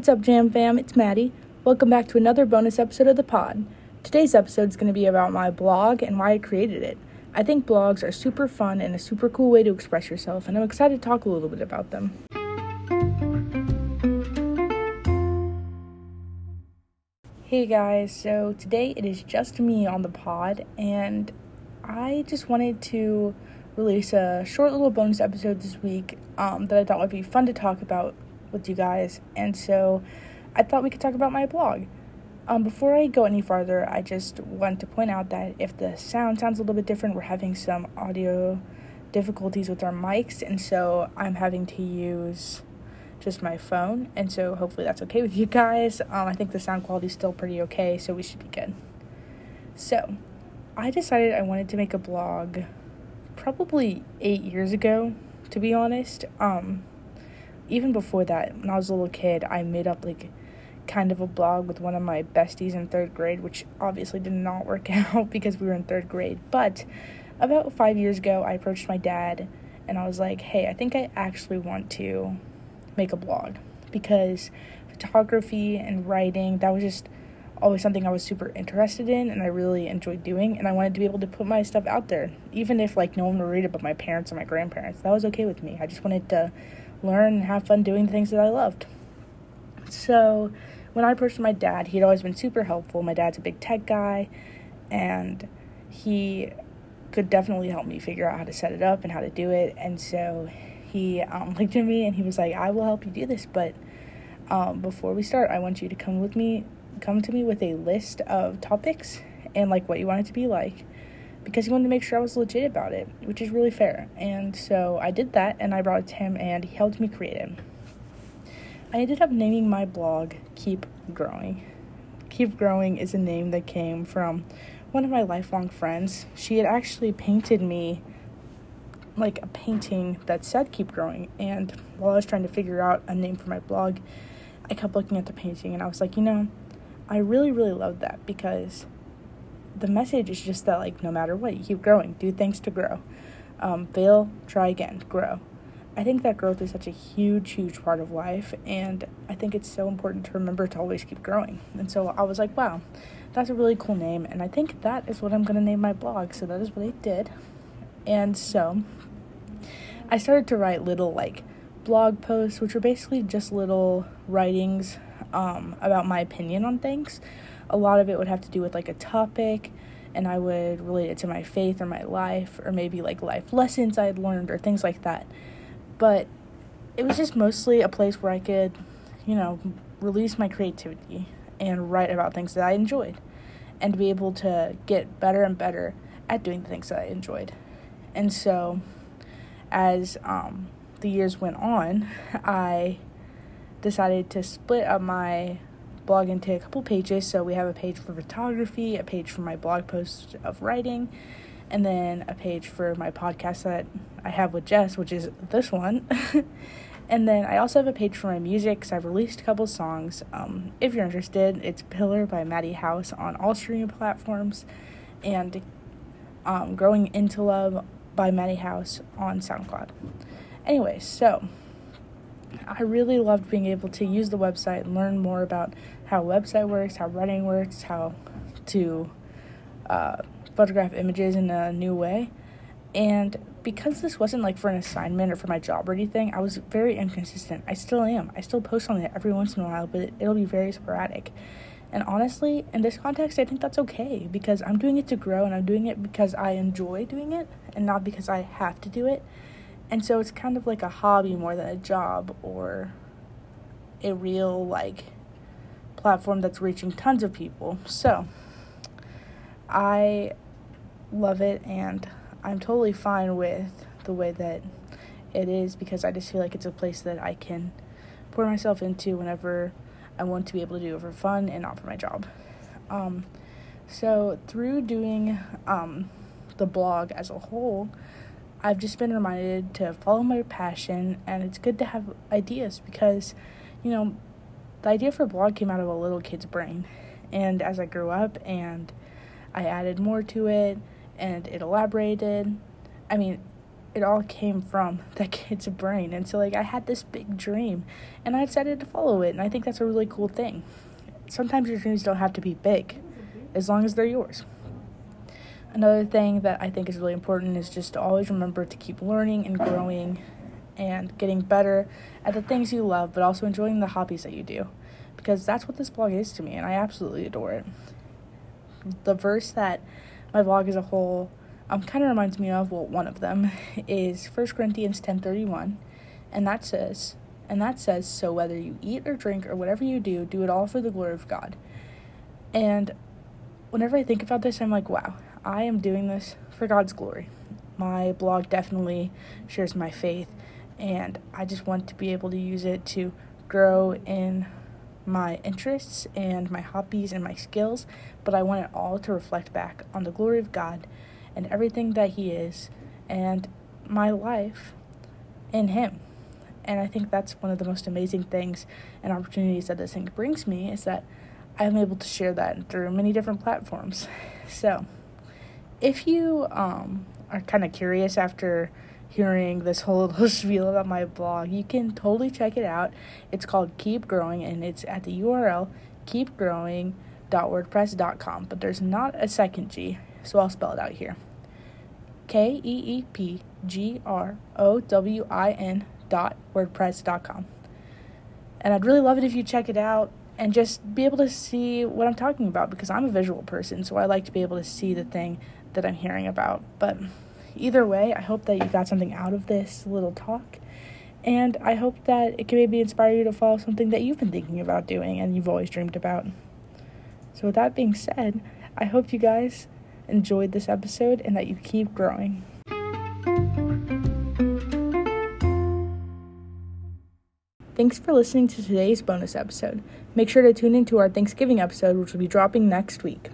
What's up, Jam Fam? It's Madi. Welcome back to another bonus episode of the pod. Today's episode is going to be about my blog and why I created it. I think blogs are super fun and a super cool way to express yourself, and I'm excited to talk a little bit about them. Hey guys, so today it is just me on the pod, and I just wanted to release a short little bonus episode this week um, that I thought would be fun to talk about with you guys. And so I thought we could talk about my blog. Um, before I go any farther, I just want to point out that if the sound sounds a little bit different, we're having some audio difficulties with our mics, and so I'm having to use just my phone, and so hopefully that's okay with you guys. Um, I think the sound quality is still pretty okay, so we should be good. So, I decided I wanted to make a blog probably eight years ago, to be honest. Um, even before that, when I was a little kid, I made up like kind of a blog with one of my besties in third grade, which obviously did not work out because we were in third grade. But about five years ago, I approached my dad and I was like, hey, I think I actually want to make a blog. Because photography and writing, that was just always something I was super interested in and I really enjoyed doing and I wanted to be able to put my stuff out there even if like no one would read it but my parents and my grandparents. That was okay with me. I just wanted to learn and have fun doing the things that I loved. So, when I approached my dad, he'd always been super helpful. My dad's a big tech guy, and he could definitely help me figure out how to set it up and how to do it. And so he um, looked at me and he was like, "I will help you do this, but um, before we start, I want you to come with me, come to me with a list of topics and like what you want it to be like." Because he wanted to make sure I was legit about it, which is really fair. And so I did that and I brought it to him and he helped me create it. I ended up naming my blog Keep Growing. Keep Growing is a name that came from one of my lifelong friends. She had actually painted me like a painting that said Keep Growing. And while I was trying to figure out a name for my blog, I kept looking at the painting and I was like, you know, I really, really love that because the message is just that like no matter what you keep growing. Do things to grow. Um, fail try again grow. I think that growth is such a huge huge part of life and i think it's so important to remember to always keep growing. And so i was like wow that's a really cool name and i think that is what i'm going to name my blog. So that is what i did. And so i started to write little like blog posts which were basically just little writings um, about my opinion on things a lot of it would have to do with like a topic and I would relate it to my faith or my life or maybe like life lessons I had learned or things like that. But it was just mostly a place where I could, you know, release my creativity and write about things that I enjoyed and be able to get better and better at doing the things that I enjoyed. And so as um, the years went on, I decided to split up my blog into a couple pages. So we have a page for photography, a page for my blog post of writing, and then a page for my podcast that I have with Jess, which is this one. and then I also have a page for my music because I've released a couple songs. Um, if you're interested, it's Pillar by Madi House on all streaming platforms, and um, Growing into Love by Madi House on SoundCloud. Anyway, so I really loved being able to use the website and learn more about how website works, how writing works, how to uh, photograph images in a new way. And because this wasn't like for an assignment or for my job or anything, I was very inconsistent. I still am. I still post on it every once in a while, but it'll be very sporadic. And honestly, in this context, I think that's okay because I'm doing it to grow and I'm doing it because I enjoy doing it and not because I have to do it. And so it's kind of like a hobby more than a job or a real like platform that's reaching tons of people. So I love it and I'm totally fine with the way that it is because I just feel like it's a place that I can pour myself into whenever I want to be able to do it for fun and not for my job. Um, so through doing um, the blog as a whole, I've just been reminded to follow my passion, and it's good to have ideas because, you know, the idea for a blog came out of a little kid's brain. And as I grew up and I added more to it and it elaborated, I mean, it all came from that kid's brain. And so, like, I had this big dream and I decided to follow it. And I think that's a really cool thing. Sometimes your dreams don't have to be big as long as they're yours. Another thing that I think is really important is just to always remember to keep learning and growing and getting better at the things you love, but also enjoying the hobbies that you do. Because that's what this blog is to me, and I absolutely adore it. The verse that my blog as a whole um, kind of reminds me of, well, one of them is 1 Corinthians 10.31, and that says, and that says, so whether you eat or drink or whatever you do, do it all for the glory of God. And whenever I think about this, I'm like, wow, I am doing this for God's glory. My blog definitely shares my faith, and I just want to be able to use it to grow in my interests and my hobbies and my skills, but I want it all to reflect back on the glory of God and everything that He is and my life in Him. And I think that's one of the most amazing things and opportunities that this thing brings me is that I'm able to share that through many different platforms. So, if you um, are kind of curious after hearing this whole little spiel about my blog, you can totally check it out. It's called Keep Growing and it's at the URL keepgrowing.wordpress.com, but there's not a second G, so I'll spell it out here. K E E P G R O W I N dot wordpress.com. And I'd really love it if you check it out and just be able to see what I'm talking about because I'm a visual person, so I like to be able to see the thing that I'm hearing about. But either way, I hope that you got something out of this little talk. And I hope that it can maybe inspire you to follow something that you've been thinking about doing and you've always dreamed about. So, with that being said, I hope you guys enjoyed this episode and that you keep growing. Thanks for listening to today's bonus episode. Make sure to tune into our Thanksgiving episode, which will be dropping next week.